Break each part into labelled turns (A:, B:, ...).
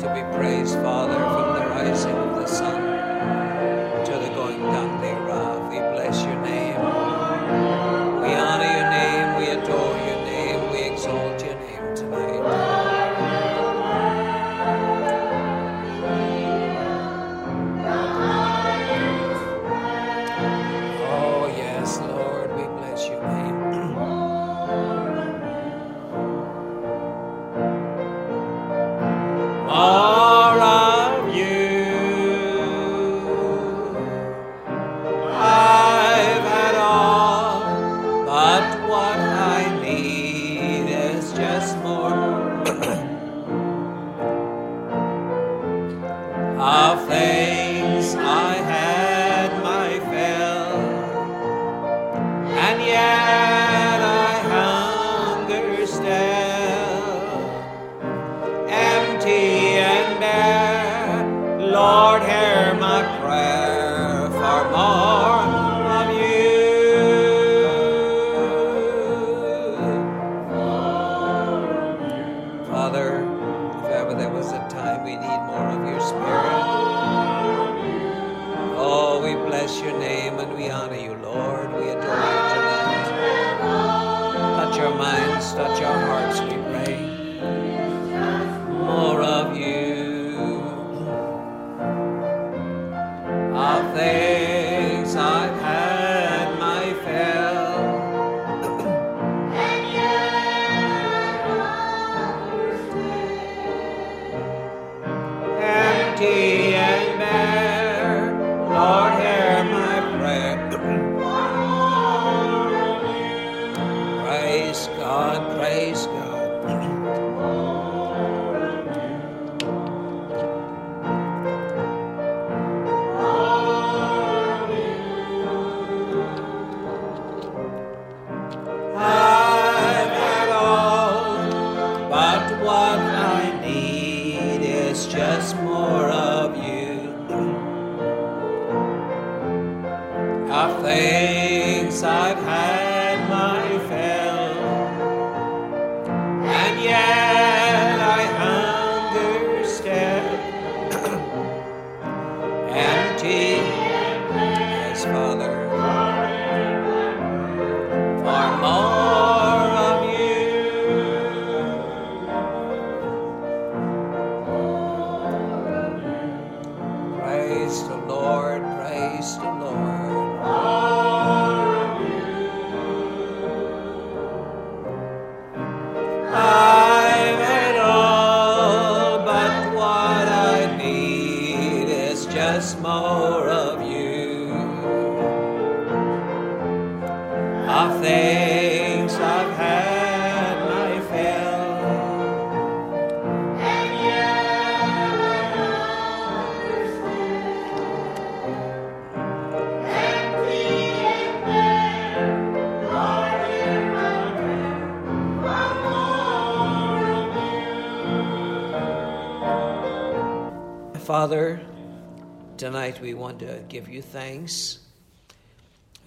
A: to be praised.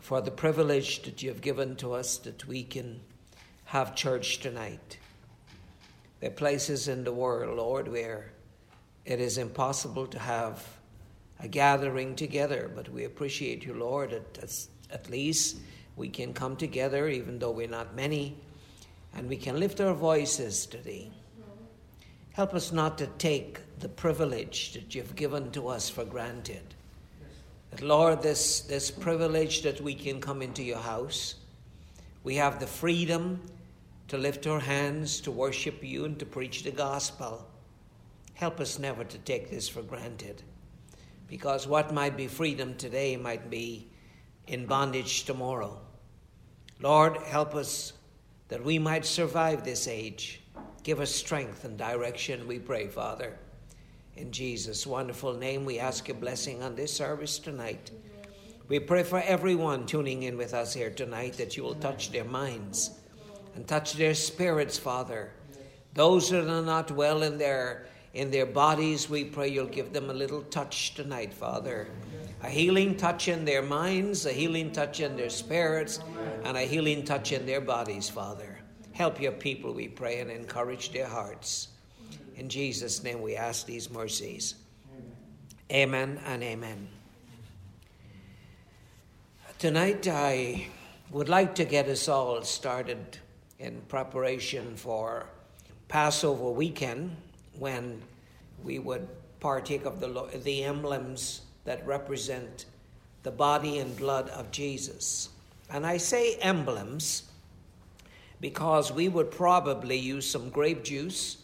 A: For the privilege that you have given to us that we can have church tonight. There are places in the world, Lord, where it is impossible to have a gathering together, but we appreciate you, Lord, that at, least we can come together, even though we're not many, and we can lift our voices to Thee. Help us not to take the privilege that you've given to us for granted. That, Lord, this, this privilege that we can come into your house, we have the freedom to lift our hands, to worship you, and to preach the gospel. Help us never to take this for granted. Because what might be freedom today might be in bondage tomorrow. Lord, help us that we might survive this age. Give us strength and direction, we pray, Father. In Jesus' wonderful name, we ask a blessing on this service tonight. We pray for everyone tuning in with us here tonight that you will touch their minds and touch their spirits, Father. Those that are not well in their in their bodies, we pray you'll give them a little touch tonight, Father. A healing touch in their minds, a healing touch in their spirits, and a healing touch in their bodies, Father. Help your people, we pray, and encourage their hearts. In Jesus' name we ask these mercies. Amen and amen. Tonight I would like to get us all started in preparation for Passover weekend when we would partake of the, the emblems that represent the body and blood of Jesus. And I say emblems because we would probably use some grape juice,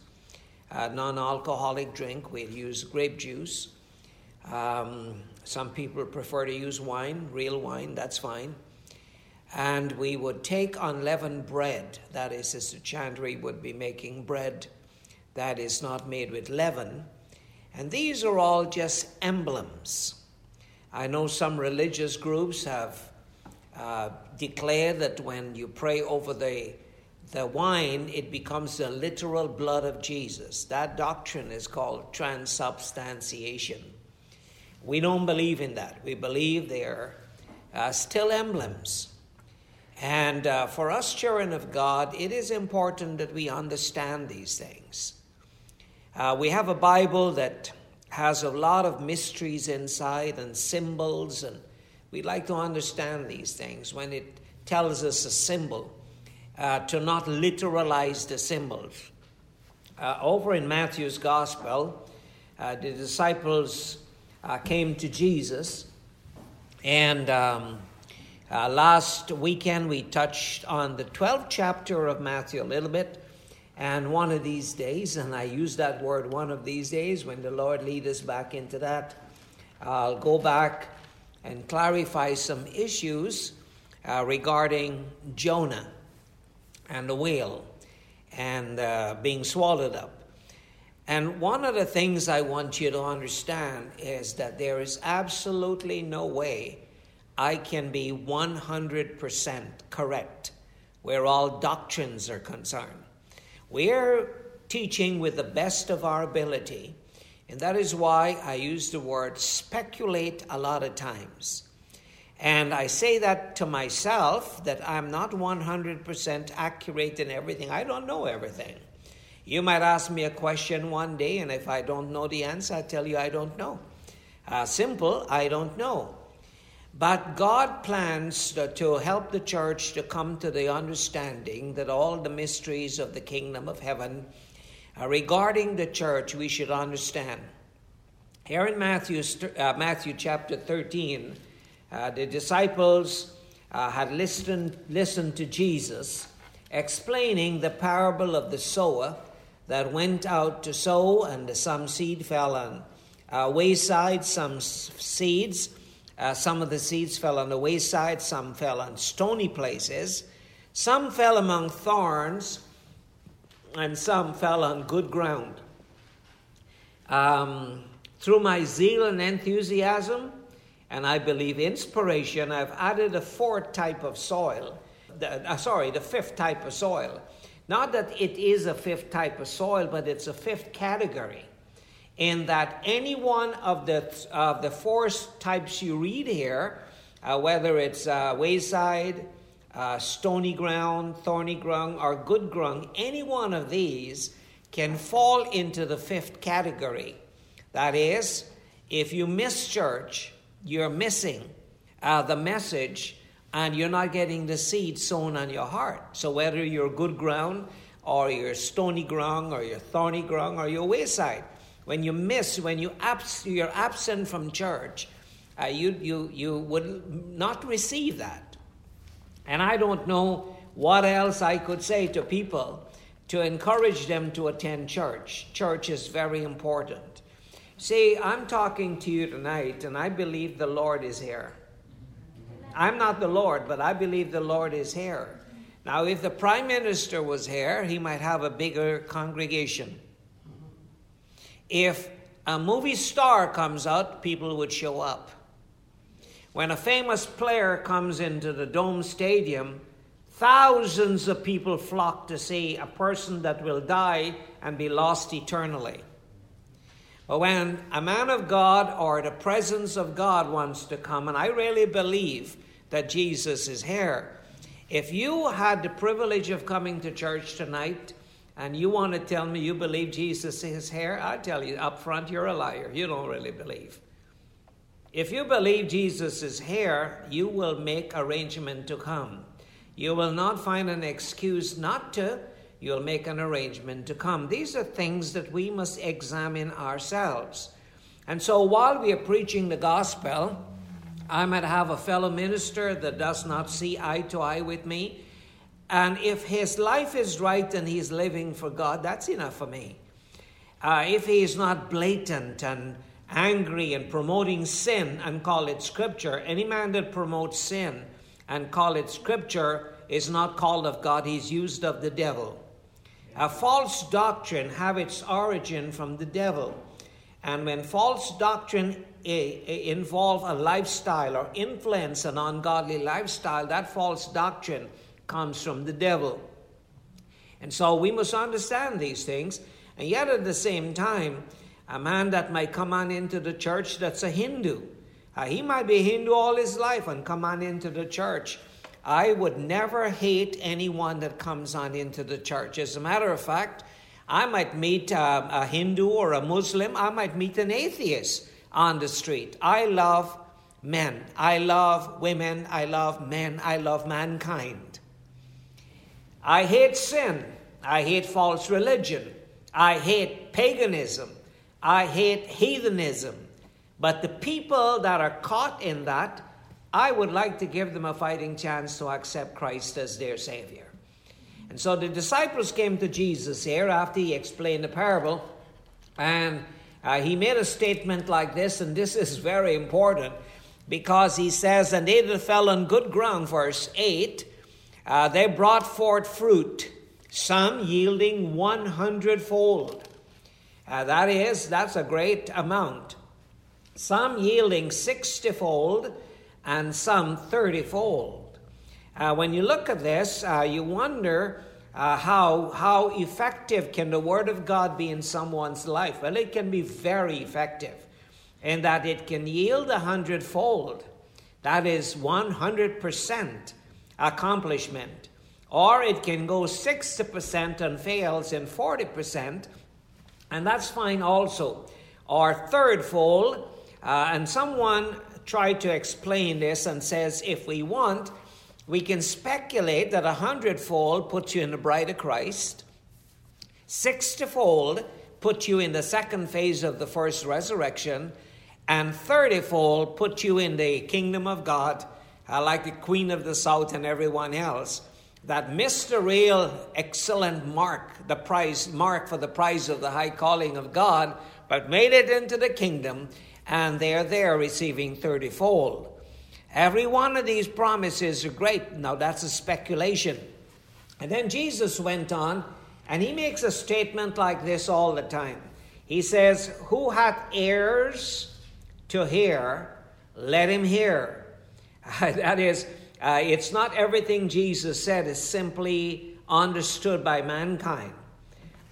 A: non alcoholic drink. We'll use grape juice. Um, some people prefer to use wine, real wine, that's fine. And we would take unleavened bread, that is, Sister Chandry would be making bread that is not made with leaven. And these are all just emblems. I know some religious groups have uh, declared that when you pray over the, the wine, it becomes the literal blood of Jesus. That doctrine is called transubstantiation. We don't believe in that. We believe they are uh, still emblems. And uh, for us, children of God, it is important that we understand these things. Uh, we have a Bible that has a lot of mysteries inside and symbols, and We like to understand these things when it tells us a symbol, uh, to not literalize the symbols. Uh, over in Matthew's Gospel, uh, the disciples uh, came to Jesus, and um, uh, last weekend we touched on the 12th chapter of Matthew a little bit. And one of these days, and I use that word one of these days when the Lord lead us back into that, I'll go back and clarify some issues uh, regarding Jonah and the whale and uh, being swallowed up. And one of the things I want you to understand is that there is absolutely no way I can be 100% correct where all doctrines are concerned. We're teaching with the best of our ability and that is why I use the word speculate a lot of times. And I say that to myself that I'm not 100% accurate in everything. I don't know everything. You might ask me a question one day, and if I don't know the answer, I tell you I don't know. Uh, simple, I don't know. But God plans to help the church to come to the understanding that all the mysteries of the kingdom of heaven uh, regarding the church, we should understand. Here in Matthew, uh, Matthew chapter 13, uh, the disciples uh, had listened, listened to Jesus explaining the parable of the sower that went out to sow, and some seed fell on uh, wayside, some seeds. Uh, some of the seeds fell on the wayside, some fell on stony places, some fell among thorns, and some fell on good ground. Um, through my zeal and enthusiasm, and I believe inspiration, I've added a fourth type of soil. The, uh, sorry, the fifth type of soil. Not that it is a fifth type of soil, but it's a fifth category. In that any one of the, of the four types you read here, uh, whether it's uh, wayside, uh, stony ground, thorny ground, or good ground, any one of these can fall into the fifth category. That is, if you miss church, you're missing uh, the message and you're not getting the seed sown on your heart. So, whether you're good ground, or you're stony ground, or you're thorny ground, or you're wayside, when you miss, when you abs- you're absent from church, uh, you, you, you would not receive that. And I don't know what else I could say to people to encourage them to attend church. Church is very important. See, I'm talking to you tonight, and I believe the Lord is here. I'm not the Lord, but I believe the Lord is here. Now, if the Prime Minister was here, he might have a bigger congregation. If a movie star comes out, people would show up. When a famous player comes into the Dome Stadium, thousands of people flock to see a person that will die and be lost eternally. But when a man of God or the presence of God wants to come, and I really believe that Jesus is here, if you had the privilege of coming to church tonight and you want to tell me you believe Jesus is here, I tell you up front, you're a liar. You don't really believe. If you believe Jesus is here, you will make arrangement to come. You will not find an excuse not to. You'll make an arrangement to come. These are things that we must examine ourselves. And so while we are preaching the gospel, I might have a fellow minister that does not see eye to eye with me. And if his life is right and he's living for God, that's enough for me. Uh, if he is not blatant and angry and promoting sin and call it scripture. Any man that promotes sin and call it scripture is not called of God, he's used of the devil. A false doctrine have its origin from the devil. And when false doctrine involve a lifestyle or influence an ungodly lifestyle, that false doctrine comes from the devil. And so we must understand these things. And yet at the same time, a man that might come on into the church that's a Hindu. Uh, he might be Hindu all his life and come on into the church. I would never hate anyone that comes on into the church. As a matter of fact, I might meet a, a Hindu or a Muslim, I might meet an atheist on the street. I love men. I love women. I love men. I love mankind. I hate sin. I hate false religion. I hate paganism. I hate heathenism. But the people that are caught in that, I would like to give them a fighting chance to accept Christ as their Savior. And so the disciples came to Jesus here after he explained the parable, and uh, he made a statement like this, and this is very important because he says, And they that fell on good ground, verse 8, uh, they brought forth fruit, some yielding one hundredfold. Uh, that is, that's a great amount. Some yielding sixtyfold, and some thirtyfold. Uh, when you look at this, uh, you wonder uh, how, how effective can the Word of God be in someone's life? Well, it can be very effective in that it can yield a hundredfold. That is 100% accomplishment. Or it can go 60% and fails in 40%, and that's fine also. Or thirdfold, uh, and someone tried to explain this and says if we want, we can speculate that a hundredfold puts you in the bride of Christ, sixtyfold put you in the second phase of the first resurrection, and thirtyfold put you in the kingdom of God, uh, like the Queen of the South and everyone else. That missed the real excellent mark, the prize mark for the prize of the high calling of God, but made it into the kingdom, and they're there receiving thirtyfold. Every one of these promises are great. Now, that's a speculation. And then Jesus went on, and he makes a statement like this all the time. He says, Who hath ears to hear, let him hear. that is, uh, it's not everything Jesus said is simply understood by mankind.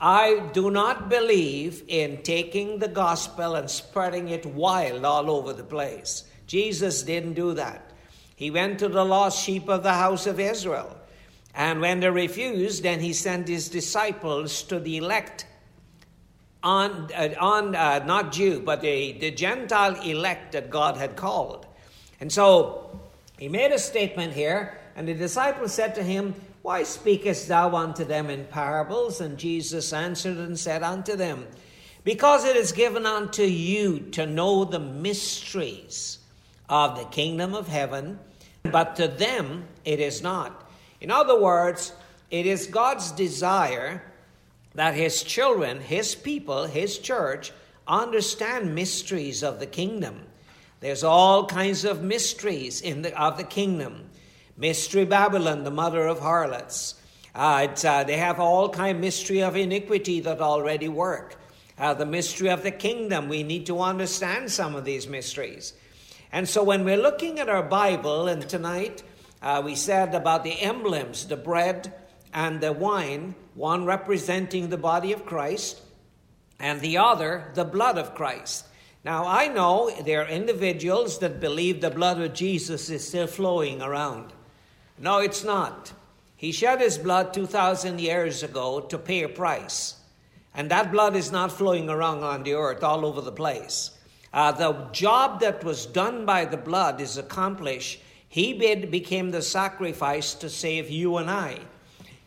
A: I do not believe in taking the gospel and spreading it wild all over the place. Jesus didn't do that. He went to the lost sheep of the house of Israel. And when they refused, then he sent his disciples to the elect, on, uh, on uh, not Jew, but the, the Gentile elect that God had called. And so he made a statement here, and the disciples said to him, Why speakest thou unto them in parables? And Jesus answered and said unto them, Because it is given unto you to know the mysteries of the kingdom of heaven, but to them it is not. In other words, it is God's desire that his children, his people, his church understand mysteries of the kingdom. There's all kinds of mysteries in the, of the kingdom. Mystery Babylon, the mother of harlots. Uh, uh, they have all kind of mystery of iniquity that already work. Uh, the mystery of the kingdom, we need to understand some of these mysteries. And so when we're looking at our Bible, and tonight uh, we said about the emblems, the bread and the wine, one representing the body of Christ, and the other the blood of Christ. Now, I know there are individuals that believe the blood of Jesus is still flowing around. No, it's not. He shed his blood 2,000 years ago to pay a price. And that blood is not flowing around on the earth all over the place. Uh, the job that was done by the blood is accomplished. He became the sacrifice to save you and I.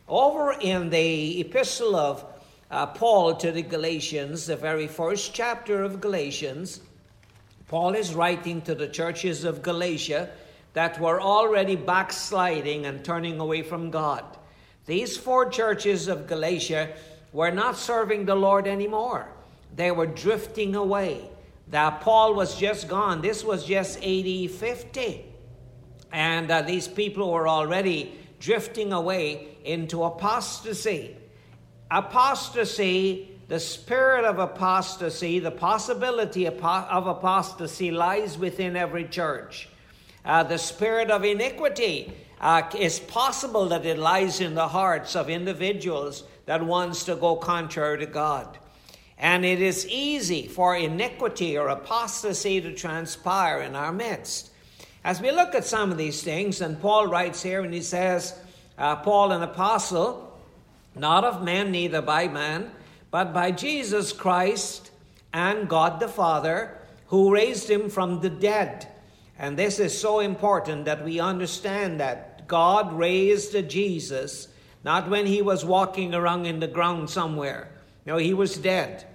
A: Over in the epistle of uh, Paul to the Galatians, the very first chapter of Galatians, Paul is writing to the churches of Galatia that were already backsliding and turning away from God. These four churches of Galatia were not serving the Lord anymore, they were drifting away that Paul was just gone. This was just AD 50. And uh, these people were already drifting away into apostasy. Apostasy, the spirit of apostasy, the possibility of apostasy lies within every church. Uh, the spirit of iniquity uh, is possible that it lies in the hearts of individuals that wants to go contrary to God. And it is easy for iniquity or apostasy to transpire in our midst. As we look at some of these things, and Paul writes here and he says, uh, Paul, an apostle, not of men, neither by man, but by Jesus Christ and God the Father, who raised him from the dead. And this is so important that we understand that God raised Jesus not when he was walking around in the ground somewhere. No, he was dead.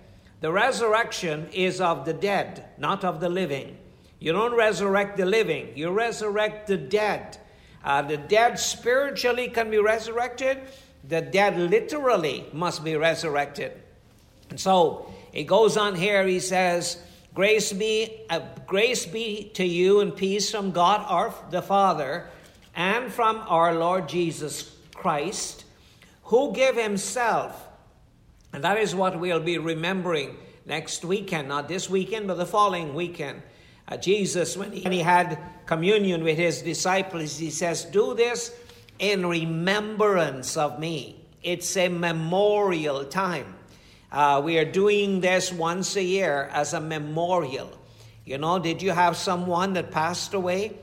A: The resurrection is of the dead, not of the living. You don't resurrect the living, you resurrect the dead. Uh, the dead spiritually can be resurrected, the dead literally must be resurrected. And so it goes on here, he says, Grace be, uh, grace be to you and peace from God our the Father and from our Lord Jesus Christ, who gave himself, and that is what we'll be remembering next weekend, not this weekend, but the following weekend. Uh, Jesus, when he, when he had communion with his disciples, he says, Do this in remembrance of me. It's a memorial time. Uh, we are doing this once a year as a memorial. You know, did you have someone that passed away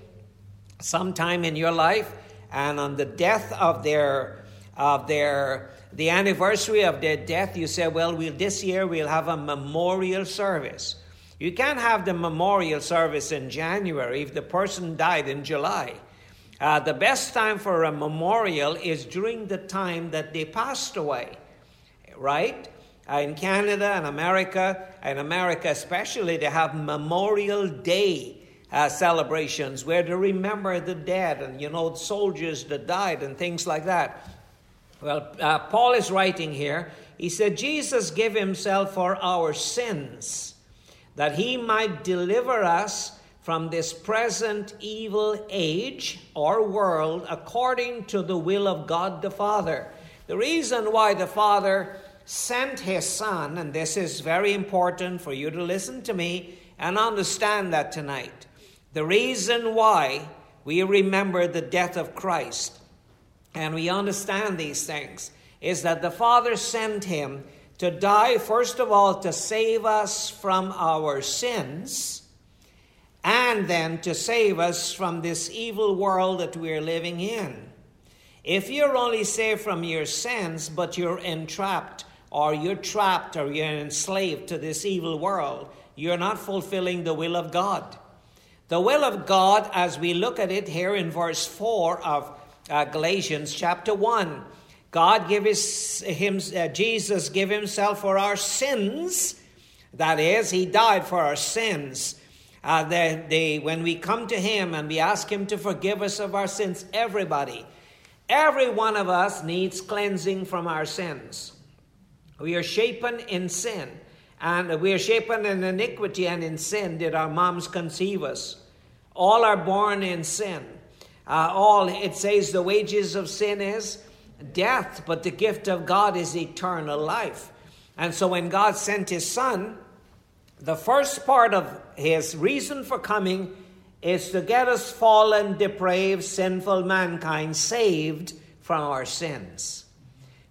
A: sometime in your life, and on the death of their of their the anniversary of their death, you say, well, we'll this year we'll have a memorial service. You can't have the memorial service in January if the person died in July. Uh, the best time for a memorial is during the time that they passed away, right? Uh, in Canada and America, in America especially, they have Memorial Day uh, celebrations where they remember the dead and, you know, soldiers that died and things like that. Well, uh, Paul is writing here. He said, Jesus gave himself for our sins, that he might deliver us from this present evil age or world according to the will of God the Father. The reason why the Father sent his son, and this is very important for you to listen to me and understand that tonight. The reason why we remember the death of Christ and we understand these things is that the Father sent him to die, first of all, to save us from our sins, and then to save us from this evil world that we're living in. If you're only saved from your sins, but you're entrapped or you're trapped or you're enslaved to this evil world, you're not fulfilling the will of God. The will of God, as we look at it here in verse 4 of uh, Galatians chapter 1, God give his, him, uh, Jesus give himself for our sins. That is, he died for our sins. Uh, when we come to him and we ask him to forgive us of our sins, everybody, every one of us needs cleansing from our sins. We are shapen in sin. And we are shapen in iniquity and in sin did our moms conceive us. All are born in sin. Uh, all, it says, the wages of sin is death, but the gift of God is eternal life. And so when God sent his son, the first part of his reason for coming is to get us fallen, depraved, sinful mankind saved from our sins.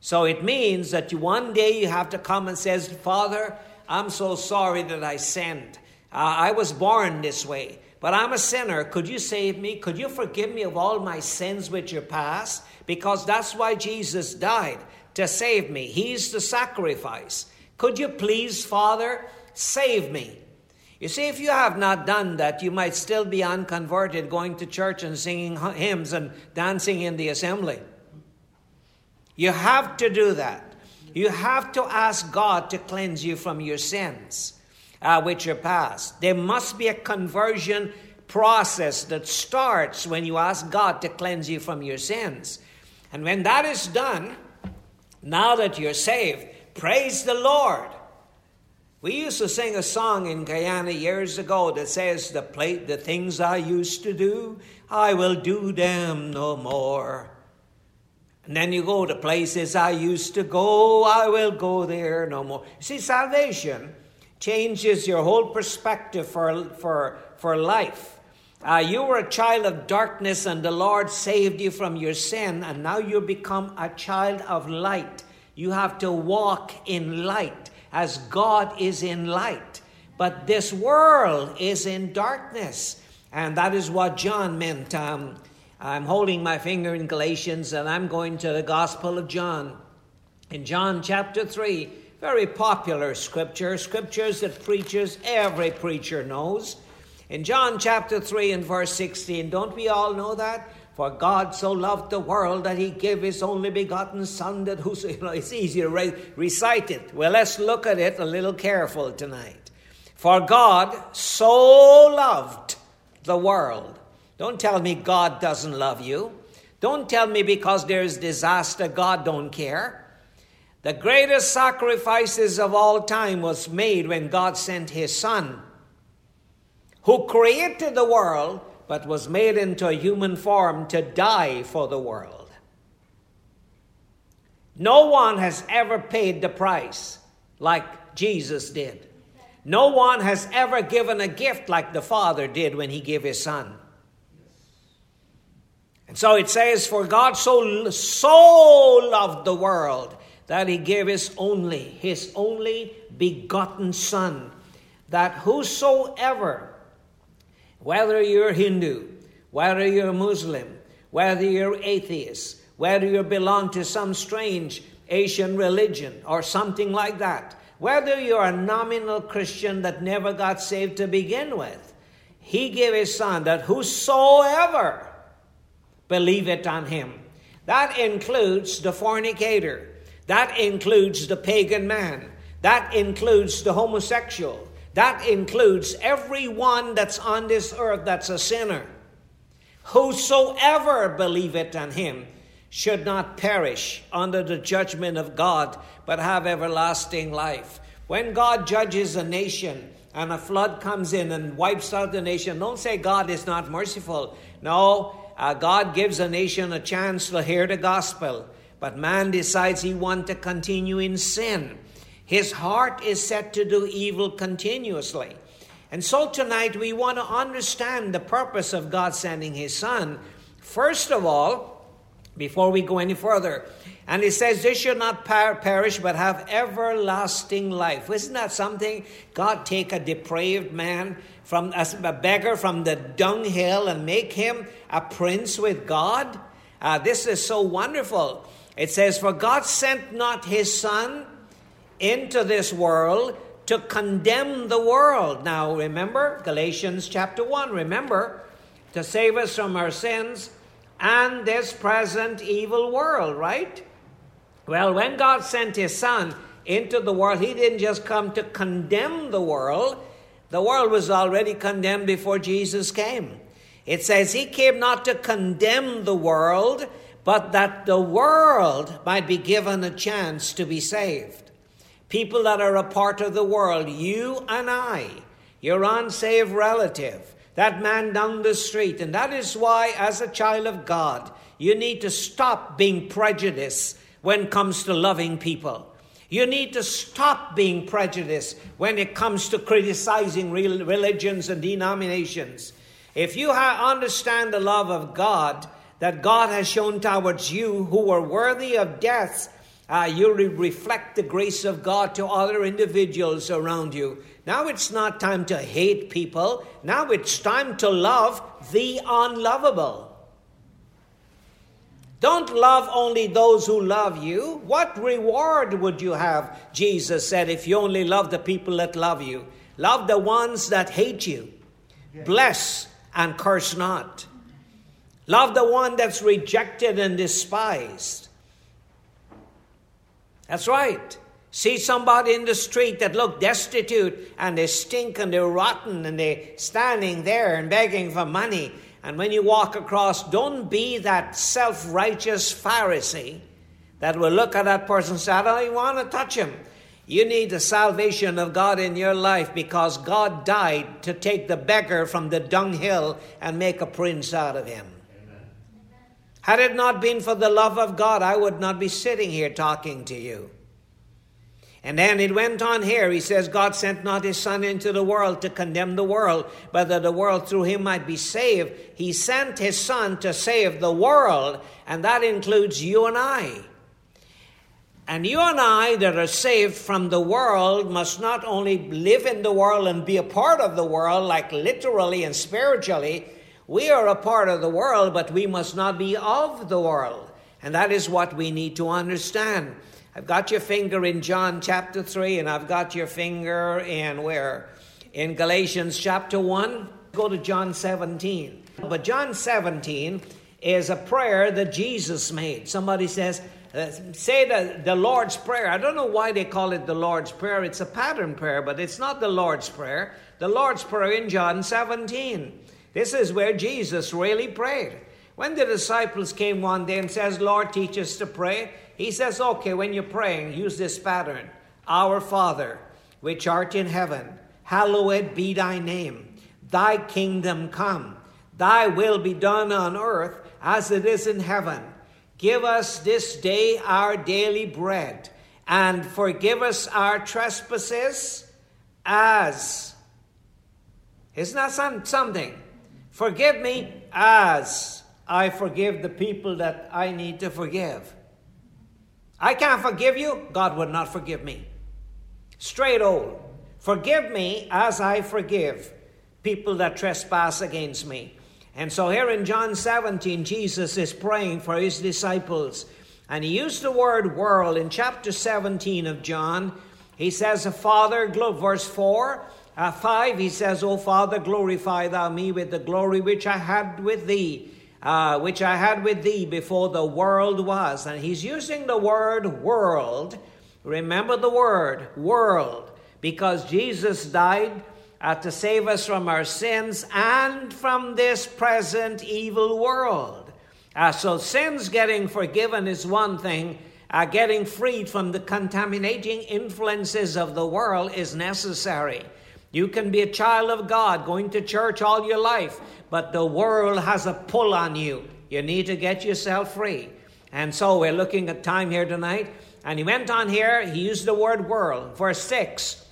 A: So it means that one day you have to come and says, Father, I'm so sorry that I sinned. Uh, I was born this way, but I'm a sinner. Could you save me? Could you forgive me of all my sins which are past? Because that's why Jesus died, to save me. He's the sacrifice. Could you please, Father, save me? You see, if you have not done that, you might still be unconverted, going to church and singing hymns and dancing in the assembly. You have to do that. You have to ask God to cleanse you from your sins, uh, which are past. There must be a conversion process that starts when you ask God to cleanse you from your sins. And when that is done, now that you're saved, praise the Lord. We used to sing a song in Guyana years ago that says, the, plate, the things I used to do, I will do them no more. And then you go to places I used to go, I will go there no more. See, salvation changes your whole perspective for, for, for life. Uh, you were a child of darkness, and the Lord saved you from your sin, and now you become a child of light. You have to walk in light as God is in light. But this world is in darkness. And that is what John meant. Um, I'm holding my finger in Galatians and I'm going to the Gospel of John. In John chapter 3, very popular scripture, scriptures that preachers, every preacher knows. In John chapter 3 and verse 16, don't we all know that? For God so loved the world that he gave his only begotten Son, that whoso, you know, it's easy to re- recite it. Well, let's look at it a little careful tonight. For God so loved the world. Don't tell me God doesn't love you. Don't tell me because there's disaster, God don't care. The greatest sacrifices of all time was made when God sent his Son, who created the world but was made into a human form to die for the world. No one has ever paid the price like Jesus did. No one has ever given a gift like the Father did when he gave his Son. And so it says, For God so, so loved the world that he gave his only, his only begotten Son, that whosoever whether you're Hindu, whether you're Muslim, whether you're atheist, whether you belong to some strange Asian religion or something like that, whether you're a nominal Christian that never got saved to begin with, he gave his son that whosoever believeth on him. That includes the fornicator. That includes the pagan man. That includes the homosexual. That includes everyone that's on this earth that's a sinner. Whosoever believeth on him should not perish under the judgment of God, but have everlasting life. When God judges a nation and a flood comes in and wipes out the nation, don't say God is not merciful. No, uh, God gives a nation a chance to hear the gospel, but man decides he wants to continue in sin. His heart is set to do evil continuously. And so tonight we want to understand the purpose of God sending His Son. First of all, before we go any further, and He says, This should not per- perish but have everlasting life. Isn't that something? God take a depraved man from a beggar from the dunghill and make him a prince with God. Uh, this is so wonderful. It says, For God sent not His Son into this world to condemn the world. Now, remember Galatians chapter 1. Remember to save us from our sins and this present evil world, right? Well, when God sent his Son into the world, he didn't just come to condemn the world, the world was already condemned before Jesus came. It says he came not to condemn the world, but that the world might be given a chance to be saved people that are a part of the world, you and I, your unsaved relative, that man down the street. And that is why, as a child of God, you need to stop being prejudiced when it comes to loving people. You need to stop being prejudiced when it comes to criticizing religions and denominations. If you understand the love of God that God has shown towards you who are worthy of death, uh, you re- reflect the grace of God to other individuals around you. Now it's not time to hate people. Now it's time to love the unlovable. Don't love only those who love you. What reward would you have, Jesus said, if you only love the people that love you? Love the ones that hate you. Bless and curse not. Love the one that's rejected and despised. That's right. See somebody in the street that look destitute and they stink and they're rotten and they're standing there and begging for money. And when you walk across, don't be that self righteous Pharisee that will look at that person and say, I don't want to touch him. You need the salvation of God in your life because God died to take the beggar from the dunghill and make a prince out of him. Had it not been for the love of God, I would not be sitting here talking to you. And then it went on here. He says, God sent not his Son into the world to condemn the world, but that the world through him might be saved. He sent his Son to save the world, and that includes you and I. And you and I that are saved from the world must not only live in the world and be a part of the world, like literally and spiritually, we are a part of the world, but we must not be of the world. And that is what we need to understand. I've got your finger in John chapter 3, and I've got your finger in where? In Galatians chapter 1. go to John 17. But John 17 is a prayer that Jesus made. Somebody says, uh, say the, the Lord's Prayer. I don't know why they call it the Lord's Prayer. It's a pattern prayer, but it's not the Lord's Prayer. The Lord's Prayer in John 17. This is where Jesus really prayed. When the disciples came one day and says, Lord, teach us to pray, he says, okay, when you're praying, use this pattern. Our Father, which art in heaven, hallowed be thy name. Thy kingdom come. Thy will be done on earth as it is in heaven. Give us this day our daily bread, and forgive us our trespasses as. Isn't that some, something? Forgive me as I forgive the people that I need to forgive. I can't forgive you, God would not forgive me. Straight old. Forgive me as I forgive people that trespass against me. And so here in John 17, Jesus is praying for his disciples. And he used the word world in chapter 17 of John. He says, Father, verse 4, uh, 5, he says, O Father, glorify thou me with the glory which I had with thee, uh, which I had with thee before the world was. And he's using the word world. Remember the word world, because Jesus died uh, to save us from our sins and from this present evil world. Uh, so, sins getting forgiven is one thing, uh, getting freed from the contaminating influences of the world is necessary. You can be a child of God, going to church all your life, but the world has a pull on you. You need to get yourself free. And so we're looking at time here tonight. And he went on here, he used the word world. Verse 6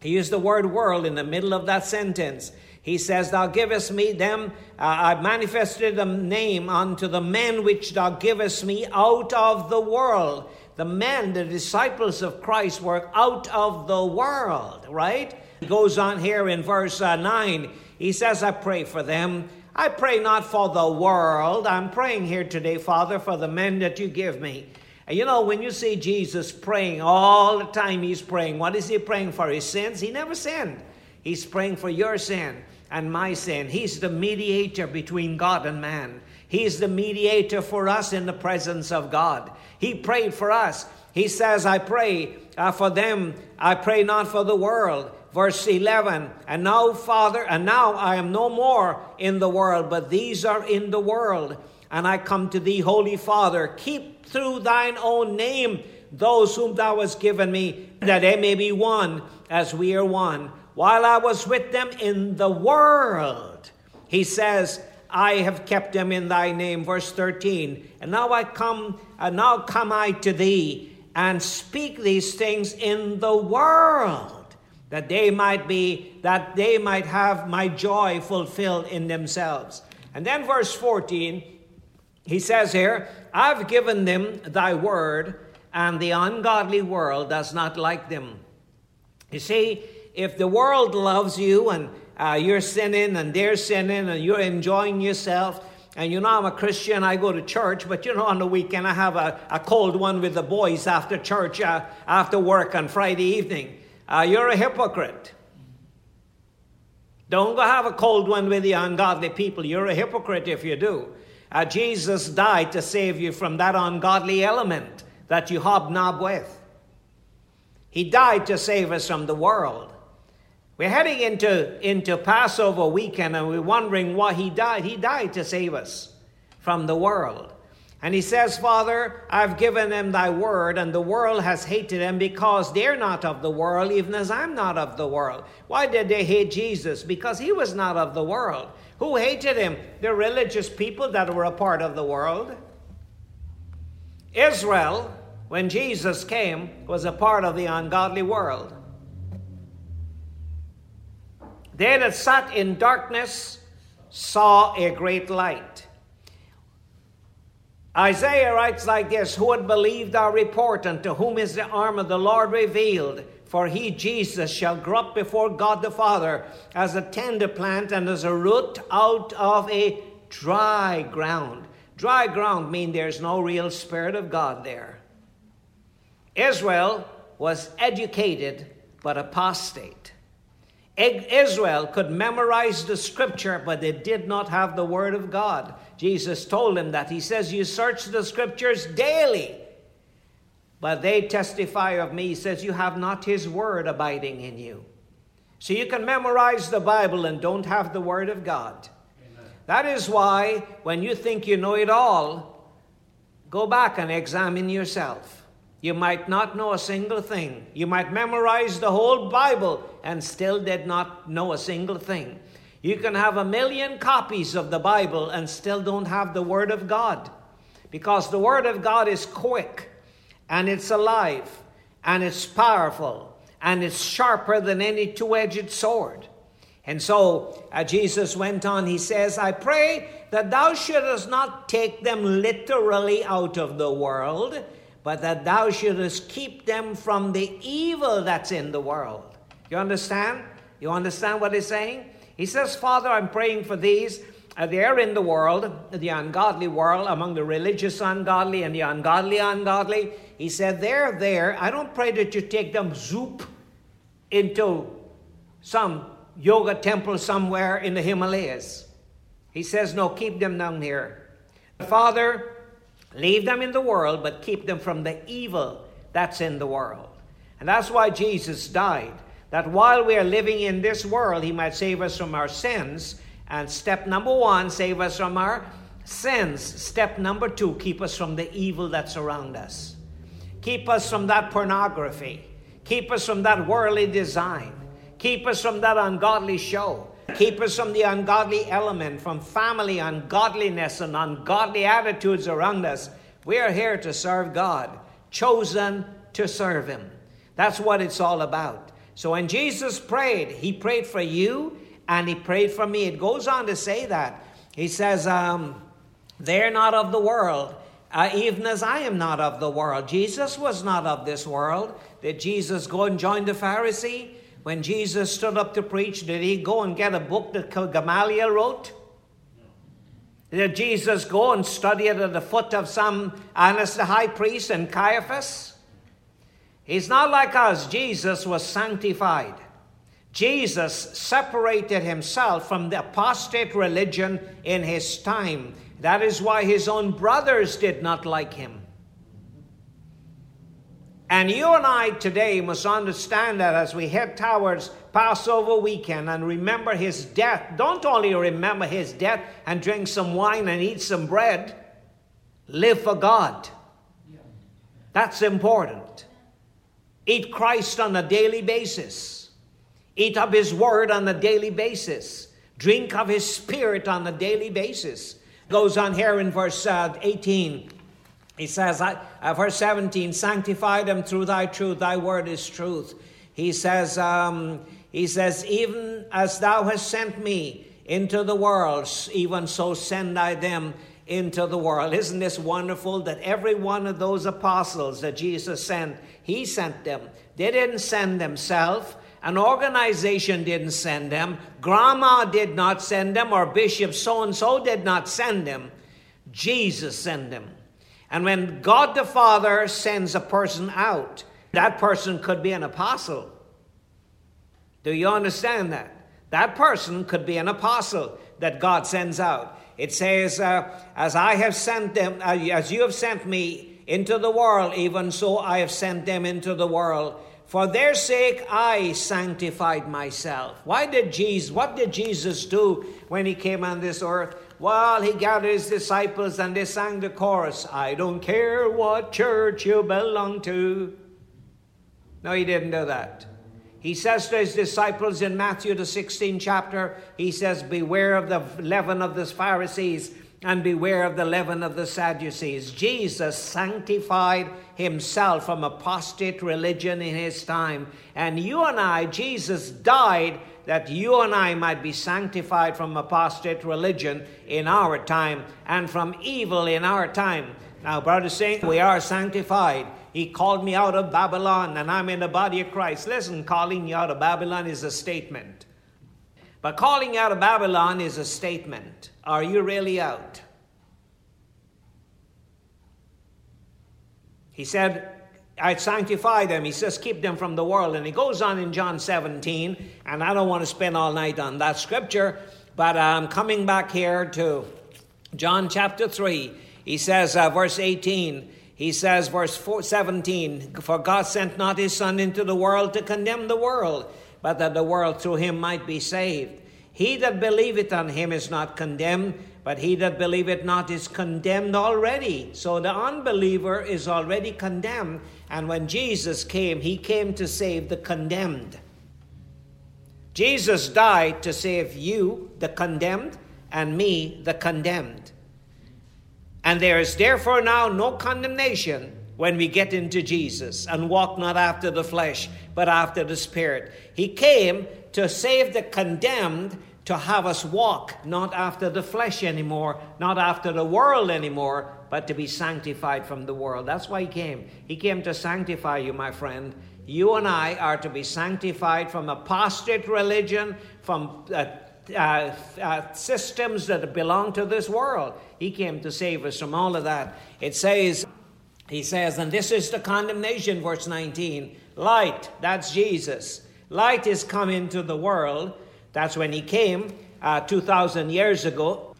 A: he used the word world in the middle of that sentence. He says, Thou givest me them, uh, I manifested a name unto the men which thou givest me out of the world. The men, the disciples of Christ, were out of the world, right? He goes on here in verse uh, 9. He says, I pray for them. I pray not for the world. I'm praying here today, Father, for the men that you give me. And you know, when you see Jesus praying all the time, he's praying. What is he praying for? His sins? He never sinned. He's praying for your sin and my sin. He's the mediator between God and man. He's the mediator for us in the presence of God. He prayed for us. He says, I pray uh, for them. I pray not for the world. Verse 11, and now, Father, and now I am no more in the world, but these are in the world. And I come to thee, Holy Father. Keep through thine own name those whom thou hast given me, that they may be one as we are one. While I was with them in the world, he says, I have kept them in thy name. Verse 13. And now I come, and now come I to thee and speak these things in the world, that they might be, that they might have my joy fulfilled in themselves. And then verse 14, he says here, I've given them thy word, and the ungodly world does not like them. You see, if the world loves you and uh, you're sinning and they're sinning and you're enjoying yourself, and you know, I'm a Christian, I go to church, but you know, on the weekend I have a, a cold one with the boys after church, uh, after work on Friday evening. Uh, you're a hypocrite. Don't go have a cold one with the ungodly people. You're a hypocrite if you do. Uh, Jesus died to save you from that ungodly element that you hobnob with. He died to save us from the world. We're heading into, into Passover weekend and we're wondering why he died. He died to save us from the world. And he says, Father, I've given them thy word, and the world has hated them because they're not of the world, even as I'm not of the world. Why did they hate Jesus? Because he was not of the world. Who hated him? The religious people that were a part of the world. Israel, when Jesus came, was a part of the ungodly world. They that sat in darkness saw a great light. Isaiah writes like this Who had believed our report, and to whom is the arm of the Lord revealed? For he, Jesus, shall grow up before God the Father as a tender plant and as a root out of a dry ground. Dry ground means there's no real Spirit of God there. Israel was educated but apostate. Israel could memorize the scripture, but they did not have the word of God. Jesus told them that. He says, You search the scriptures daily, but they testify of me. He says, You have not his word abiding in you. So you can memorize the Bible and don't have the word of God. Amen. That is why, when you think you know it all, go back and examine yourself. You might not know a single thing. You might memorize the whole Bible and still did not know a single thing. You can have a million copies of the Bible and still don't have the Word of God. Because the Word of God is quick and it's alive and it's powerful and it's sharper than any two edged sword. And so uh, Jesus went on, he says, I pray that thou shouldest not take them literally out of the world but that thou shouldest keep them from the evil that's in the world. You understand? You understand what he's saying? He says, Father, I'm praying for these. Uh, they're in the world, the ungodly world, among the religious ungodly and the ungodly ungodly. He said, They're there. I don't pray that you take them zoop into some yoga temple somewhere in the Himalayas. He says, No, keep them down here. Father, Leave them in the world, but keep them from the evil that's in the world. And that's why Jesus died. That while we are living in this world, He might save us from our sins. And step number one, save us from our sins. Step number two, keep us from the evil that's around us. Keep us from that pornography. Keep us from that worldly design. Keep us from that ungodly show. Keep us from the ungodly element, from family ungodliness and ungodly attitudes around us. We are here to serve God, chosen to serve Him. That's what it's all about. So when Jesus prayed, He prayed for you and He prayed for me. It goes on to say that. He says, um, They're not of the world, uh, even as I am not of the world. Jesus was not of this world. Did Jesus go and join the Pharisee? when Jesus stood up to preach, did he go and get a book that Gamaliel wrote? Did Jesus go and study it at the foot of some Annas the high priest and Caiaphas? He's not like us. Jesus was sanctified. Jesus separated himself from the apostate religion in his time. That is why his own brothers did not like him. And you and I today must understand that as we head towards Passover weekend and remember his death, don't only remember his death and drink some wine and eat some bread, live for God. That's important. Eat Christ on a daily basis, eat of his word on a daily basis, drink of his spirit on a daily basis. Goes on here in verse uh, 18. He says, uh, verse 17, sanctify them through thy truth, thy word is truth. He says, um, he says, even as thou hast sent me into the world, even so send I them into the world. Isn't this wonderful that every one of those apostles that Jesus sent, he sent them. They didn't send themselves. An organization didn't send them. Grandma did not send them, or Bishop so and so did not send them. Jesus sent them. And when God the Father sends a person out, that person could be an apostle. Do you understand that? That person could be an apostle that God sends out. It says, uh, As I have sent them, uh, as you have sent me into the world, even so I have sent them into the world. For their sake I sanctified myself. Why did Jesus, what did Jesus do when he came on this earth? Well, he gathered his disciples and they sang the chorus I don't care what church you belong to. No, he didn't do that. He says to his disciples in Matthew, the 16th chapter, he says, Beware of the leaven of the Pharisees and beware of the leaven of the Sadducees. Jesus sanctified himself from apostate religion in his time. And you and I, Jesus died that you and I might be sanctified from apostate religion in our time and from evil in our time. Now, brother saying we are sanctified. He called me out of Babylon and I'm in the body of Christ. Listen, calling you out of Babylon is a statement. But calling out of Babylon is a statement. Are you really out? He said, I sanctify them. He says, keep them from the world. And he goes on in John 17, and I don't want to spend all night on that scripture, but I'm coming back here to John chapter 3. He says, uh, verse 18, he says, verse 4, 17, For God sent not his Son into the world to condemn the world, but that the world through him might be saved. He that believeth on him is not condemned, but he that believeth not is condemned already. So the unbeliever is already condemned. And when Jesus came, he came to save the condemned. Jesus died to save you, the condemned, and me, the condemned. And there is therefore now no condemnation when we get into Jesus and walk not after the flesh, but after the Spirit. He came to save the condemned to have us walk not after the flesh anymore, not after the world anymore, but to be sanctified from the world. That's why he came. He came to sanctify you, my friend. You and I are to be sanctified from apostate religion, from uh, uh, uh, systems that belong to this world. He came to save us from all of that. It says, he says, and this is the condemnation, verse 19 light, that's Jesus. Light is come into the world that's when he came uh, 2,000 years ago.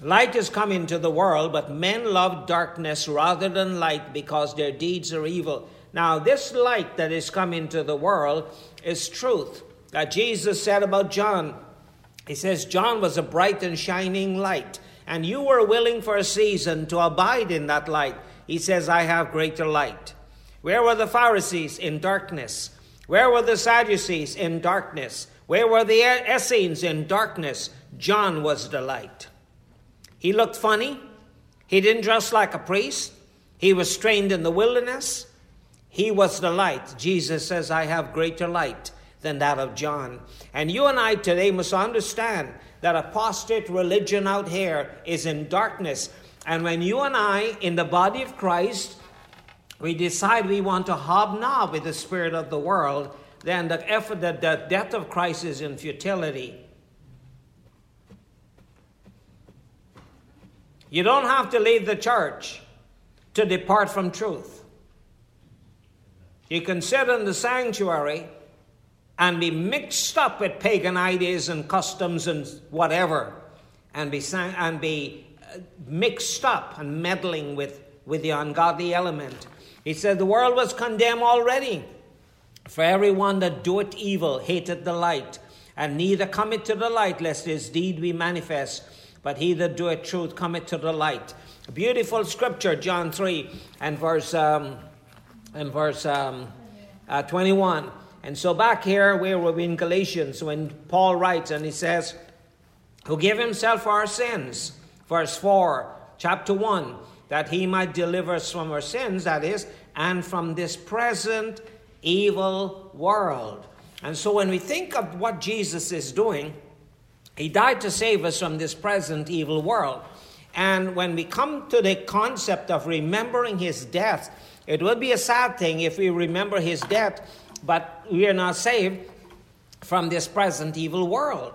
A: Light is come into the world, but men love darkness rather than light because their deeds are evil. Now, this light that is come into the world is truth. That Jesus said about John. He says, John was a bright and shining light, and you were willing for a season to abide in that light. He says, I have greater light. Where were the Pharisees? In darkness. Where were the Sadducees? In darkness. Where were the Essenes in darkness? John was the light. He looked funny. He didn't dress like a priest. He was trained in the wilderness. He was the light. Jesus says, I have greater light than that of John. And you and I today must understand that apostate religion out here is in darkness. And when you and I, in the body of Christ, we decide we want to hobnob with the spirit of the world, then the effort that the death of Christ is in futility. You don't have to leave the church to depart from truth. You can sit in the sanctuary and be mixed up with pagan ideas and customs and whatever, and be, and be mixed up and meddling with, with the ungodly element. He said the world was condemned already. For everyone that doeth evil hateth the light, and neither cometh to the light, lest his deed be manifest. But he that doeth truth cometh to the light. Beautiful scripture, John 3 and verse, um, and verse um, uh, 21. And so back here, where we're in Galatians, when Paul writes and he says, Who gave himself for our sins, verse 4, chapter 1, that he might deliver us from our sins, that is, and from this present evil world. And so when we think of what Jesus is doing, he died to save us from this present evil world. And when we come to the concept of remembering his death, it would be a sad thing if we remember his death, but we are not saved from this present evil world.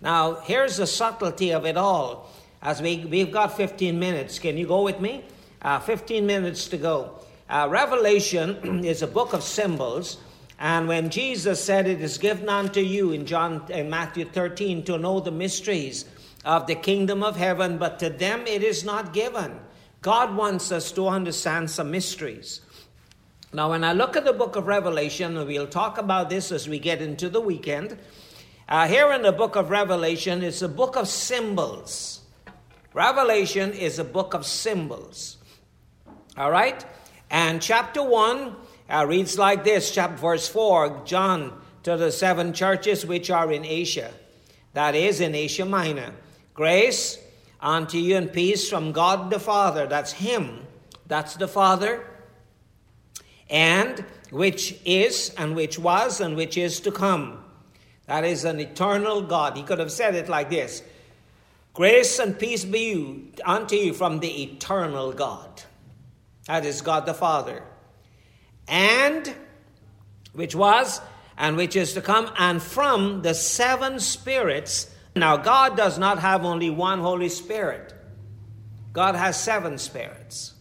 A: Now, here's the subtlety of it all. As we, we've got 15 minutes, can you go with me? Uh, 15 minutes to go. Uh, Revelation is a book of symbols. And when Jesus said, It is given unto you in John in Matthew 13 to know the mysteries of the kingdom of heaven, but to them it is not given. God wants us to understand some mysteries. Now, when I look at the book of Revelation, and we'll talk about this as we get into the weekend, uh, here in the book of Revelation, it's a book of symbols. Revelation is a book of symbols. All right? And chapter 1 uh, reads like this, chapter verse 4, John to the seven churches which are in Asia, that is, in Asia Minor. Grace unto you and peace from God the Father, that's Him, that's the Father, and which is, and which was, and which is to come. That is an eternal God. He could have said it like this Grace and peace be you, unto you from the eternal God. That is God the Father. And, which was, and which is to come, and from the seven spirits. Now, God does not have only one Holy Spirit, God has seven spirits.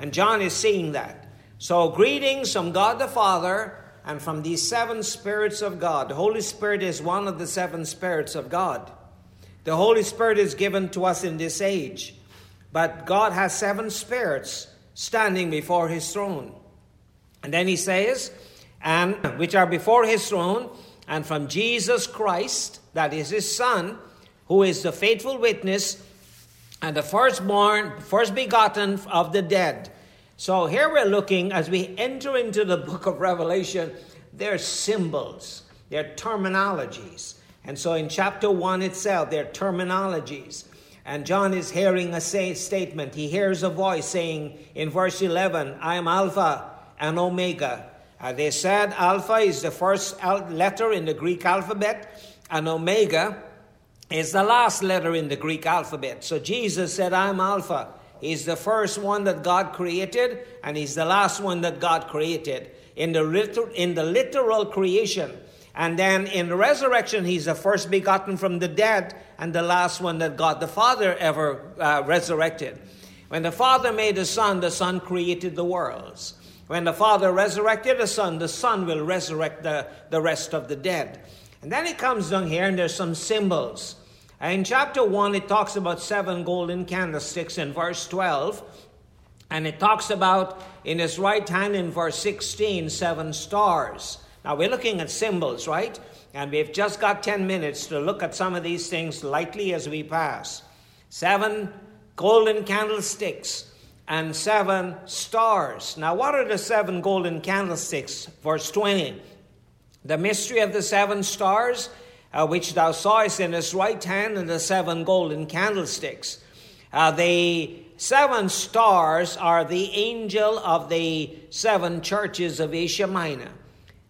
A: And John is seeing that. So, greetings from God the Father and from these seven spirits of God. The Holy Spirit is one of the seven spirits of God. The Holy Spirit is given to us in this age, but God has seven spirits standing before his throne. And then he says, and which are before his throne, and from Jesus Christ, that is his Son, who is the faithful witness and the firstborn, first begotten of the dead. So here we're looking as we enter into the book of Revelation, they're symbols, they're terminologies. And so in chapter 1 itself, they're terminologies. And John is hearing a say, statement. He hears a voice saying in verse 11, I am Alpha and Omega. Uh, they said Alpha is the first letter in the Greek alphabet, and Omega is the last letter in the Greek alphabet. So Jesus said, I'm Alpha. He's the first one that God created, and he's the last one that God created in the, in the literal creation. And then in the resurrection, he's the first begotten from the dead and the last one that God the Father ever uh, resurrected. When the Father made the Son, the Son created the worlds. When the Father resurrected the Son, the Son will resurrect the, the rest of the dead. And then it comes down here, and there's some symbols. In chapter 1, it talks about seven golden candlesticks in verse 12. And it talks about in his right hand in verse 16, seven stars. Now we're looking at symbols, right? And we've just got 10 minutes to look at some of these things lightly as we pass. Seven golden candlesticks and seven stars. Now, what are the seven golden candlesticks? Verse 20. The mystery of the seven stars, uh, which thou sawest in his right hand, and the seven golden candlesticks. Uh, the seven stars are the angel of the seven churches of Asia Minor,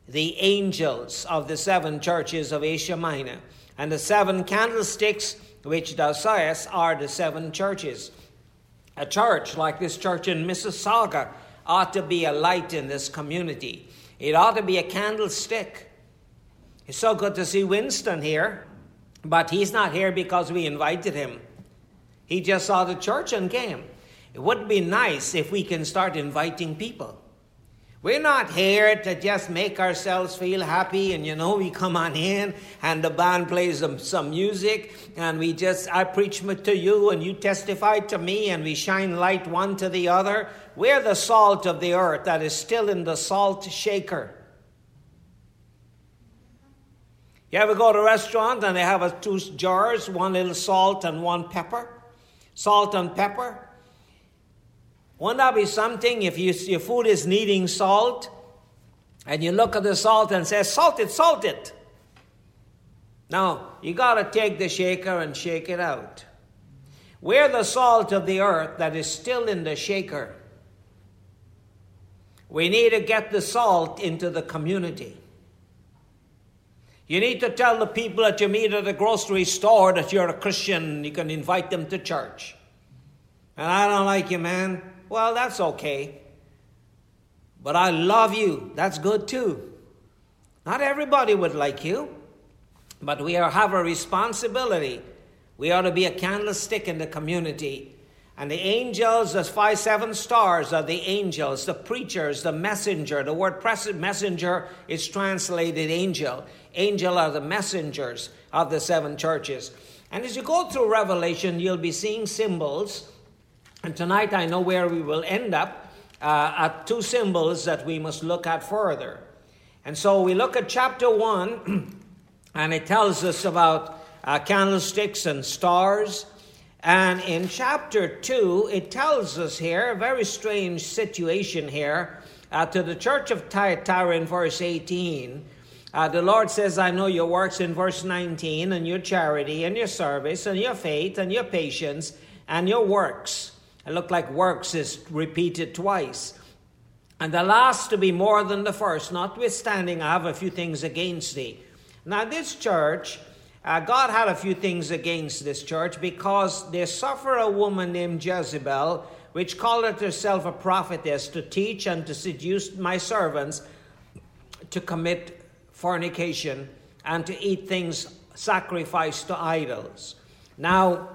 A: the angels of the seven churches of Asia Minor. And the seven candlesticks which thou sawest are the seven churches. A church like this church in Mississauga ought to be a light in this community. It ought to be a candlestick. It's so good to see Winston here, but he's not here because we invited him. He just saw the church and came. It would be nice if we can start inviting people. We're not here to just make ourselves feel happy and you know we come on in and the band plays some, some music and we just I preach to you and you testify to me and we shine light one to the other. We're the salt of the earth that is still in the salt shaker. You ever go to a restaurant and they have two jars, one little salt and one pepper? Salt and pepper. Wouldn't that be something if you, your food is needing salt and you look at the salt and say, salt it, salt it. Now, you got to take the shaker and shake it out. We're the salt of the earth that is still in the shaker. We need to get the salt into the community. You need to tell the people that you meet at the grocery store that you're a Christian. You can invite them to church. And I don't like you, man. Well, that's okay. But I love you. That's good too. Not everybody would like you, but we have a responsibility. We ought to be a candlestick in the community. And the angels, the five, seven stars are the angels, the preachers, the messenger. The word messenger is translated angel. Angel are the messengers of the seven churches. And as you go through Revelation, you'll be seeing symbols and tonight I know where we will end up uh, at two symbols that we must look at further. And so we look at chapter 1, and it tells us about uh, candlesticks and stars. And in chapter 2, it tells us here a very strange situation here uh, to the church of Thyatira in verse 18. Uh, the Lord says, I know your works in verse 19, and your charity, and your service, and your faith, and your patience, and your works it looked like works is repeated twice. And the last to be more than the first, notwithstanding, I have a few things against thee. Now, this church, uh, God had a few things against this church because they suffer a woman named Jezebel, which calleth herself a prophetess, to teach and to seduce my servants to commit fornication and to eat things sacrificed to idols. Now,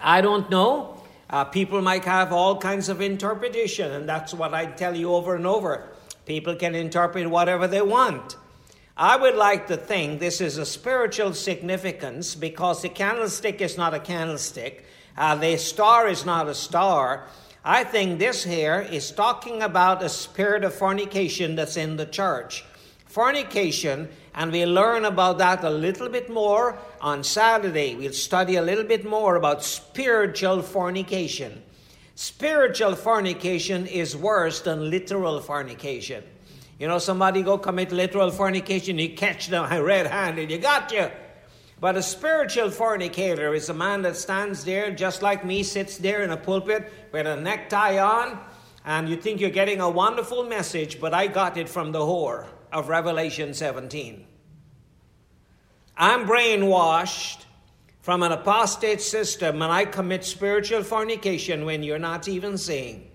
A: I don't know Uh, people might have all kinds of interpretation, and that's what I tell you over and over. People can interpret whatever they want. I would like to think this is a spiritual significance because the candlestick is not a candlestick, uh, the star is not a star. I think this here is talking about a spirit of fornication that's in the church. Fornication, and we'll learn about that a little bit more on Saturday. We'll study a little bit more about spiritual fornication. Spiritual fornication is worse than literal fornication. You know, somebody go commit literal fornication, you catch them red handed, you got you. But a spiritual fornicator is a man that stands there just like me, sits there in a pulpit with a necktie on, and you think you're getting a wonderful message, but I got it from the whore of Revelation 17. I'm brainwashed from an apostate system, and I commit spiritual fornication when you're not even seeing.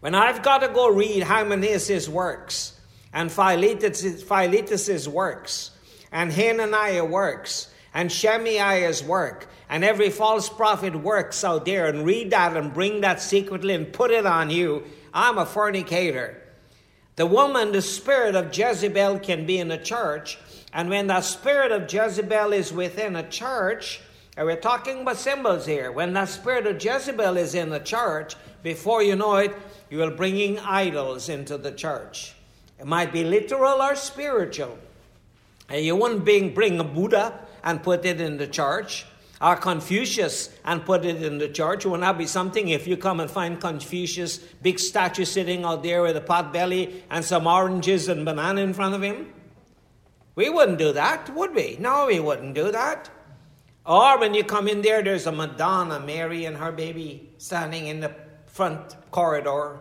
A: When I've got to go read Hymenaeus' works and Philetus', works and Hananiah works and Shemaiah's work and every false prophet works out there and read that and bring that secretly and put it on you, I'm a fornicator. The woman, the spirit of Jezebel can be in the church, and when the spirit of Jezebel is within a church, and we're talking about symbols here, when the spirit of Jezebel is in the church, before you know it, you are bringing idols into the church. It might be literal or spiritual. And you wouldn't bring, a Buddha and put it in the church, or Confucius and put it in the church. It would not be something if you come and find Confucius, big statue sitting out there with a pot belly and some oranges and banana in front of him. We wouldn't do that, would we? No, we wouldn't do that. Or when you come in there, there's a Madonna, Mary and her baby standing in the front corridor.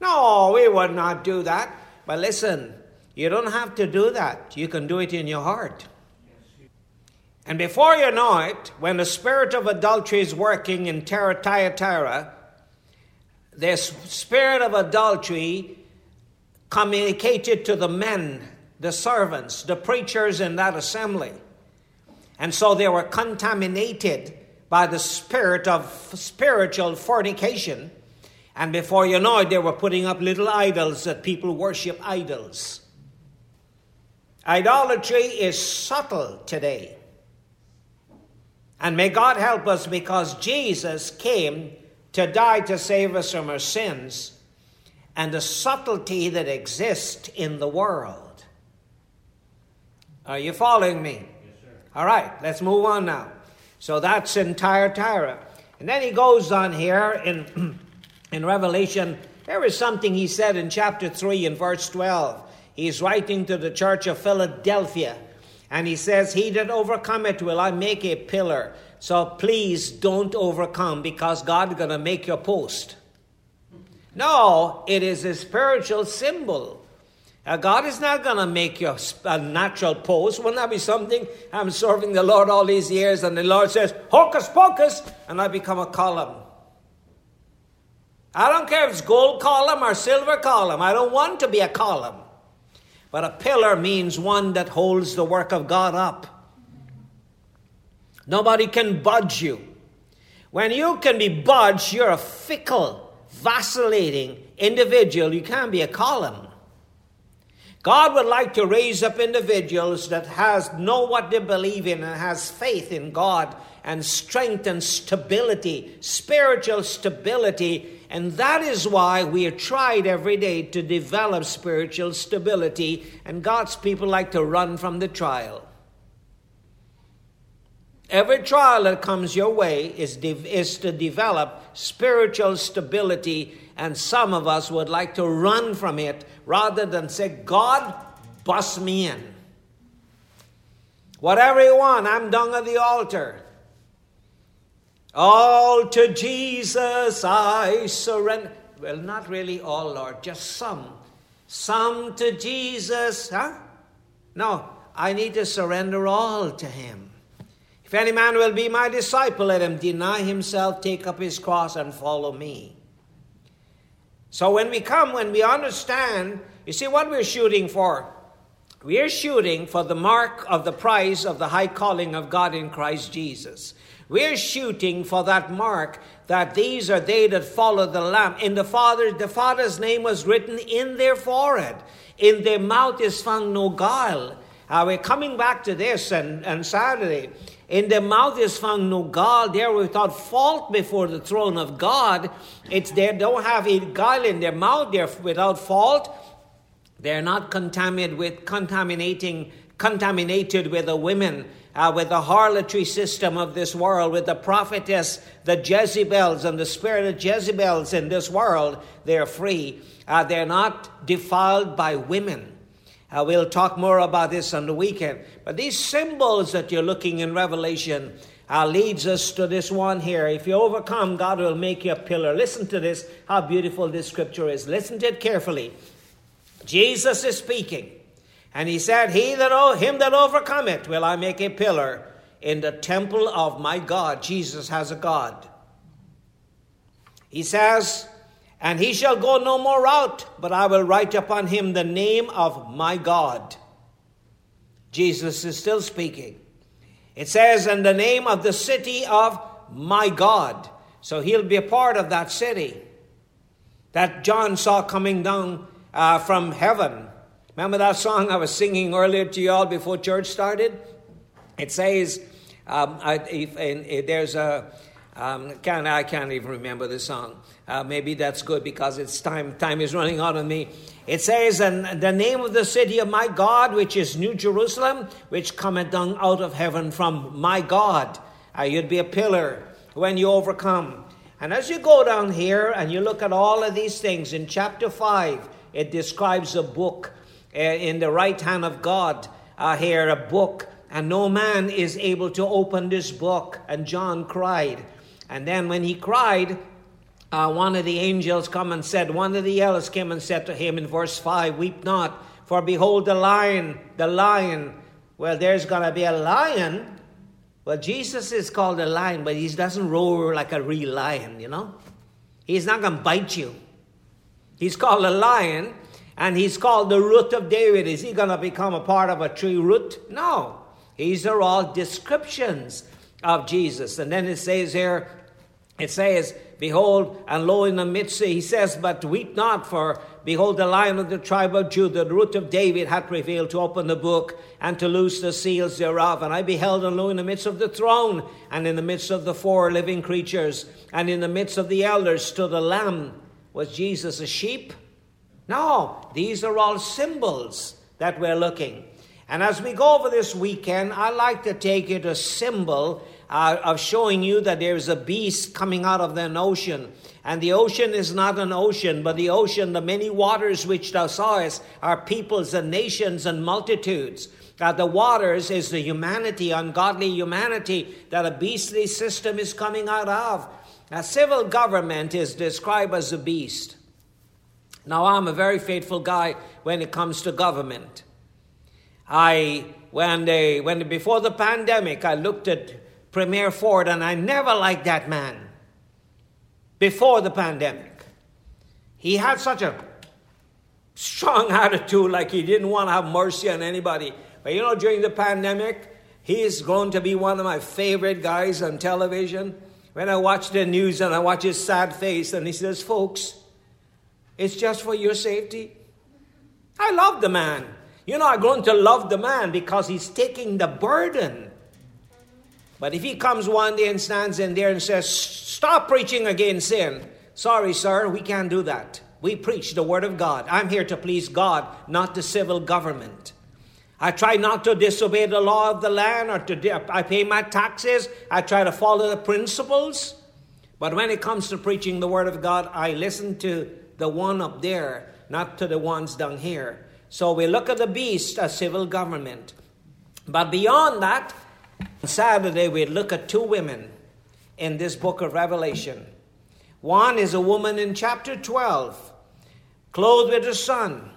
A: No, we would not do that. But listen, you don't have to do that. You can do it in your heart. And before you know it, when the spirit of adultery is working in Thyatira, this spirit of adultery communicated to the men, the servants, the preachers in that assembly. And so they were contaminated by the spirit of spiritual fornication. And before you know it, they were putting up little idols that people worship idols. Idolatry is subtle today. And may God help us because Jesus came to die to save us from our sins and the subtlety that exists in the world. Are you following me? Yes, sir. All right, let's move on now. So that's in Thyatira. And then he goes on here in, in Revelation. There is something he said in chapter 3 in verse 12. He's writing to the church of Philadelphia. And he says, He that overcometh will I make a pillar. So please don't overcome because God's going to make your post. No, it is a spiritual symbol. Uh, God is not going to make you a natural post. Wouldn't that be something? I'm serving the Lord all these years, and the Lord says, hocus pocus, and I become a column. I don't care if it's gold column or silver column. I don't want to be a column. But a pillar means one that holds the work of God up. Nobody can budge you. When you can be budged, you're a fickle, vacillating individual. You can't be a column. God would like to raise up individuals that has know what they believe in and has faith in God and strength and stability, spiritual stability. And that is why we are tried every day to develop spiritual stability. And God's people like to run from the trial. Every trial that comes your way is, de- is to develop spiritual stability, and some of us would like to run from it rather than say, God, bust me in. Whatever you want, I'm down at the altar. All to Jesus I surrender. Well, not really all, Lord, just some. Some to Jesus, huh? No, I need to surrender all to Him. If any man will be my disciple, let him deny himself, take up his cross, and follow me. So when we come, when we understand, you see what we're shooting for? We are shooting for the mark of the prize of the high calling of God in Christ Jesus. We're shooting for that mark that these are they that follow the Lamb. In the Father, the Father's name was written in their forehead. In their mouth is found no guile. Uh, we're coming back to this and, and Saturday. In their mouth is found no guile. They're without fault before the throne of God. It's they don't have a guile in their mouth. They're without fault. They're not contaminated with contaminating, contaminated with the women, uh, with the harlotry system of this world, with the prophetess, the Jezebels, and the spirit of Jezebels in this world. They're free. Uh, they're not defiled by women. Uh, we'll talk more about this on the weekend. But these symbols that you're looking in Revelation uh, leads us to this one here. If you overcome, God will make you a pillar. Listen to this, how beautiful this scripture is. Listen to it carefully. Jesus is speaking. And he said, He that him that overcometh will I make a pillar in the temple of my God. Jesus has a God. He says, And he shall go no more out, but I will write upon him the name of my God. Jesus is still speaking. It says, in the name of the city of my God. So he'll be a part of that city that John saw coming down uh, from heaven. Remember that song I was singing earlier to you all before church started? It says, um, I, if, if there's a, um, can, I can't even remember the song. Uh, maybe that's good because it's time, time is running out on me. It says, And the name of the city of my God, which is New Jerusalem, which cometh down out of heaven from my God. Uh, you'd be a pillar when you overcome. And as you go down here and you look at all of these things in chapter 5, it describes a book uh, in the right hand of God uh, here, a book, and no man is able to open this book. And John cried. And then when he cried, uh, one of the angels come and said, one of the elders came and said to him in verse 5, Weep not, for behold the lion, the lion. Well, there's going to be a lion. Well, Jesus is called a lion, but he doesn't roar like a real lion, you know? He's not going to bite you. He's called a lion, and he's called the root of David. Is he going to become a part of a tree root? No. These are all descriptions of Jesus. And then it says here, it says, Behold, and lo in the midst, he says, But weep not, for behold, the lion of the tribe of Judah, the root of David, hath prevailed to open the book and to loose the seals thereof. And I beheld, and lo, in the midst of the throne, and in the midst of the four living creatures, and in the midst of the elders stood a lamb was Jesus a sheep? No, these are all symbols that we're looking. And as we go over this weekend, I like to take it a symbol uh, of showing you that there's a beast coming out of an ocean. And the ocean is not an ocean, but the ocean, the many waters which thou sawest, are peoples and nations and multitudes. Uh, the waters is the humanity, ungodly humanity that a beastly system is coming out of. Now, civil government is described as a beast. Now, I'm a very faithful guy when it comes to government. I, when they, when before the pandemic, I looked at Premier Ford and I never liked that man. Before the pandemic, he had such a strong attitude, like he didn't want to have mercy on anybody. But you know, during the pandemic, he's grown to be one of my favorite guys on television when I watch the news and I watch his sad face and he says, Folks, it's just for your safety. I love the man. You know, I'm going to love the man because he's taking the burden. But if he comes one day and stands in there and says, Stop preaching against sin, sorry, sir, we can't do that. We preach the word of God. I'm here to please God, not the civil government. I try not to disobey the law of the land or to I pay my taxes. I try to follow the principles. But when it comes to preaching the word of God, I listen to the one up there, not to the ones down here. So we look at the beast as civil government. But beyond that, on Saturday we look at two women in this book of Revelation. One is a woman in chapter 12, clothed with the sun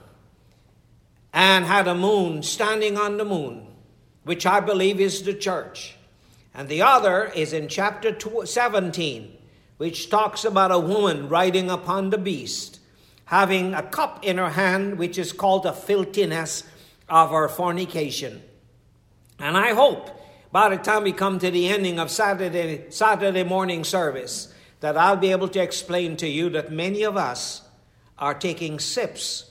A: and had a moon standing on the moon, which I believe is the church. And the other is in chapter 17, which talks about a woman riding upon the beast, having a cup in her hand, which is called the filthiness of our fornication. And I hope by the time we come to the ending of Saturday, Saturday morning service that I'll be able to explain to you that many of us are taking sips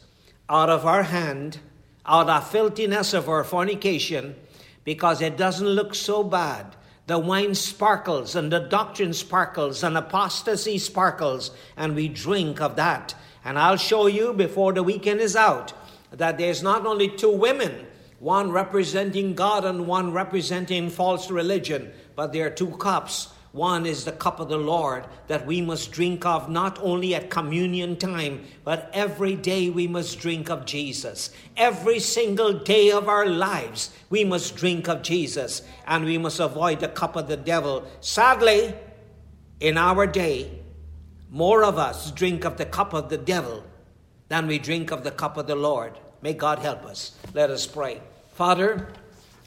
A: out of our hand, out of filthiness of our fornication, because it doesn't look so bad. The wine sparkles and the doctrine sparkles and apostasy sparkles, and we drink of that. And I'll show you before the weekend is out that there's not only two women, one representing God and one representing false religion, but there are two cups one is the cup of the Lord that we must drink of not only at communion time, but every day we must drink of Jesus. Every single day of our lives, we must drink of Jesus and we must avoid the cup of the devil. Sadly, in our day, more of us drink of the cup of the devil than we drink of the cup of the Lord. May God help us. Let us pray. Father,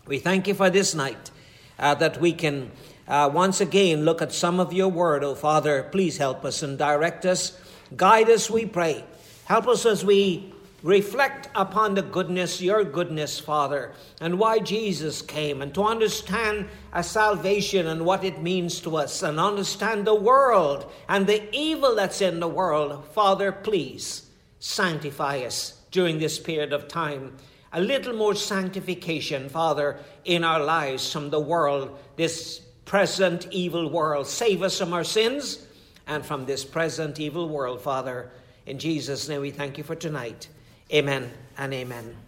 A: we thank you for this night uh, that we can uh, once again look at some of your word. Oh, Father, please help us and direct us. Guide us, we pray. Help us as we reflect upon the goodness, your goodness, Father, and why Jesus came, and to understand a salvation and what it means to us, and understand the world and the evil that's in the world. Father, please sanctify us during this period of time. A little more sanctification, Father, in our lives from the world, this present evil world. Save us from our sins and from this present evil world, Father. In Jesus' name we thank you for tonight. Amen and amen.